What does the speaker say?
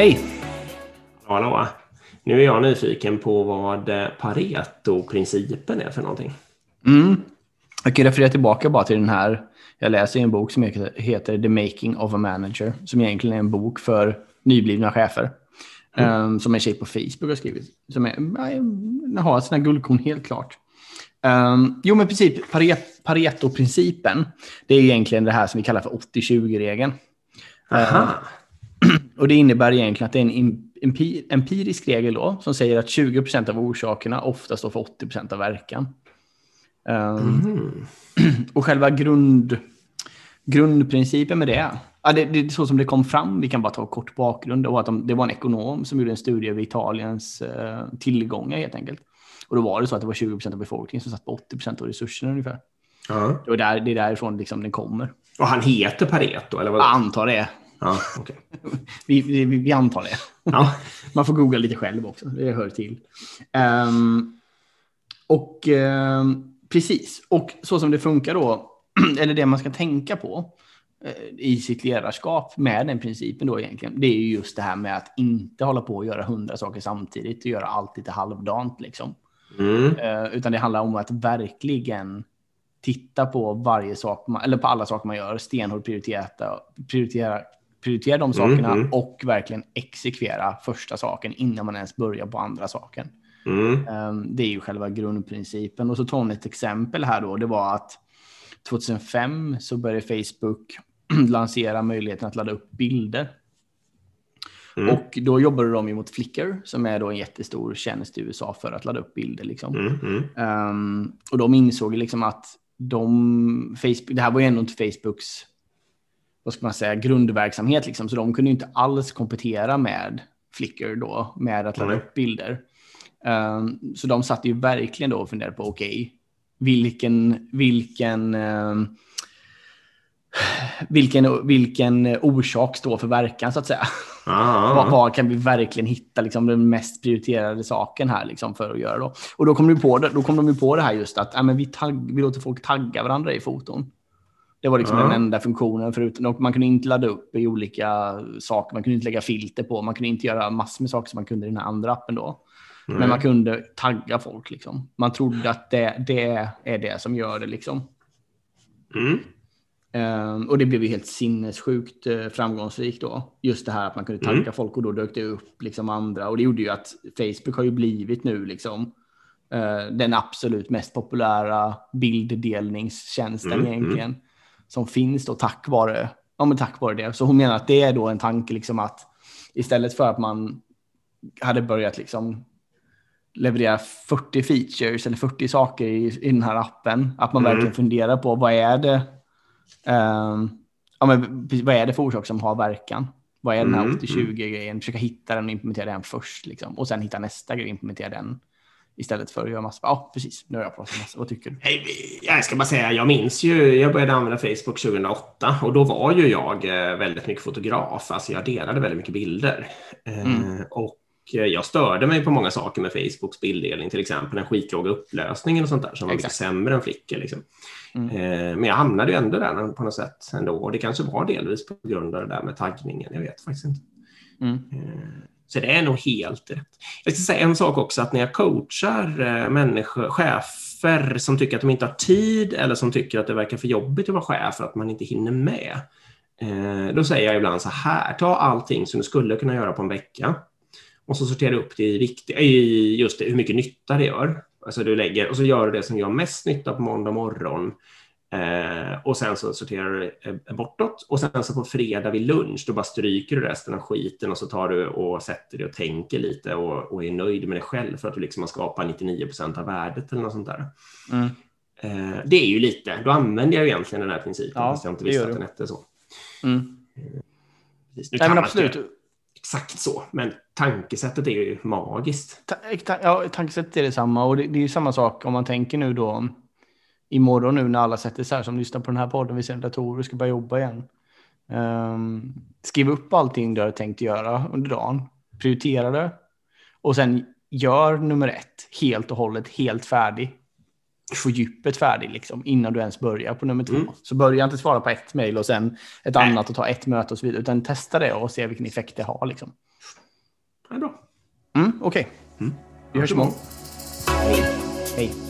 Hej! Hallå, Nu är jag nyfiken på vad eh, Pareto-principen är för någonting. Mm. Jag kan referera tillbaka bara till den här. Jag läser en bok som heter The Making of a Manager, som egentligen är en bok för nyblivna chefer. Mm. Um, som en tjej på Facebook har skrivit. Som är, har sina guldkorn helt klart. Um, jo, men princip Pareto-principen, det är egentligen det här som vi kallar för 80-20-regeln. Uh, och det innebär egentligen att det är en empirisk regel då, som säger att 20% av orsakerna ofta står för 80% av verkan. Um, mm. Och själva grund, grundprincipen med det, ja, det, det är så som det kom fram, vi kan bara ta kort bakgrund, och att de, det var en ekonom som gjorde en studie över Italiens uh, tillgångar helt enkelt. Och då var det så att det var 20% av befolkningen som satt på 80% av resurserna ungefär. Uh Det, där, det är därifrån liksom den kommer. Och han heter Pareto? Eller vad? Jag antar det. Ja, okay. vi, vi, vi, antar det. Ja. Man får googla lite själv också, det hör till. Um, och um, precis, och så som det funkar då, eller det man ska tänka på uh, i sitt ledarskap med den principen då egentligen, det är ju just det här med att inte hålla på och göra hundra saker samtidigt och göra allt lite halvdant liksom. Mm. Uh, utan det handlar om att verkligen titta på varje sak, man, eller på alla saker man gör, stenhårt prioritera, prioritera prioritera de sakerna mm, mm. och verkligen exekvera första saken innan man ens börjar på andra saken. Mm. Um, det är ju själva grundprincipen. Och så tar hon ett exempel här då. Det var att 2005 så började Facebook lansera möjligheten att ladda upp bilder. Mm. Och då jobbade de ju mot Flickr som är då en jättestor tjänst i USA för att ladda upp bilder. Liksom. Um, och de insåg liksom att de, Facebook, det här var ju ändå inte Facebooks vad ska man säga, grundverksamhet. Liksom. Så de kunde inte alls kompetera med Flickr då, med att ladda upp bilder. Um, så de satt ju verkligen då och funderade på, okej, okay, vilken, vilken, um, vilken, vilken orsak står för verkan så att säga. Ah. var, var, kan vi verkligen hitta liksom, den mest prioriterade saken här liksom, för att göra då? Och då kom, de på det, då kom de på det här just att ja, men vi, tagg, vi låter folk tagga varandra i foton. Det var liksom ja. den enda funktionen. Förutom, man kunde inte ladda upp i olika saker. Man kunde inte lägga filter på. Man kunde inte göra massor med saker som man kunde i den här andra appen då. Mm. Men man kunde tagga folk. Liksom. Man trodde att det, det är det som gör det. Liksom. Mm. Um, och det blev ju helt sinnessjukt uh, framgångsrikt då. Just det här att man kunde tagga mm. folk och då dök det upp liksom andra. Och det gjorde ju att Facebook har ju blivit nu liksom uh, den absolut mest populära bilddelningstjänsten mm. egentligen som finns då tack vare, ja, men tack vare det. Så hon menar att det är då en tanke liksom att istället för att man hade börjat liksom leverera 40 features eller 40 saker i, i den här appen, att man mm. verkligen funderar på vad är det um, ja, men, vad är det för orsak som har verkan? Vad är den här 80-20-grejen? Mm. Försöka hitta den och implementera den först. Liksom. Och sen hitta nästa grej och implementera den Istället för att göra massa. Ja, precis. Nu har jag pratat massa. Vad tycker du? Jag ska bara säga, jag minns ju, jag började använda Facebook 2008 och då var ju jag eh, väldigt mycket fotograf. Alltså jag delade väldigt mycket bilder. Eh, mm. Och eh, jag störde mig på många saker med Facebooks bilddelning, till exempel den skitlåga upplösningen och sånt där som var mycket sämre än Flickr. Liksom. Mm. Men jag hamnade ju ändå där på något sätt ändå och det kanske var delvis på grund av det där med taggningen. Jag vet faktiskt inte. Mm. Så det är nog helt rätt. Jag ska säga en sak också, att när jag coachar eh, människor, chefer som tycker att de inte har tid eller som tycker att det verkar för jobbigt att vara chef för att man inte hinner med. Eh, då säger jag ibland så här, ta allting som du skulle kunna göra på en vecka och så sortera upp det i, viktiga, i just det, hur mycket nytta det gör. Alltså du lägger, och så gör du det som gör mest nytta på måndag morgon Eh, och sen så sorterar du bortåt och sen så på fredag vid lunch då bara stryker du resten av skiten och så tar du och sätter dig och tänker lite och, och är nöjd med dig själv för att du liksom har skapat 99 procent av värdet eller något sånt där. Mm. Eh, det är ju lite, då använder jag egentligen den här principen ja, fast jag inte visste att den hette så. Mm. Eh, precis. Nu Nej, men absolut. Exakt så, men tankesättet är ju magiskt. Ta, ta, ja, tankesättet är detsamma och det, det är ju samma sak om man tänker nu då imorgon nu när alla sätter sig här som lyssnar på den här podden vid sina datorer och ska börja jobba igen. Um, skriv upp allting du har tänkt göra under dagen. Prioritera det. Och sen gör nummer ett helt och hållet helt färdig. få djupet färdigt liksom, innan du ens börjar på nummer två. Mm. Så börja inte svara på ett mejl och sen ett Nej. annat och ta ett möte och så vidare. Utan testa det och se vilken effekt det har. Liksom. Det är bra. Mm, Okej. Okay. Mm. Vi hörs imorgon. Hej.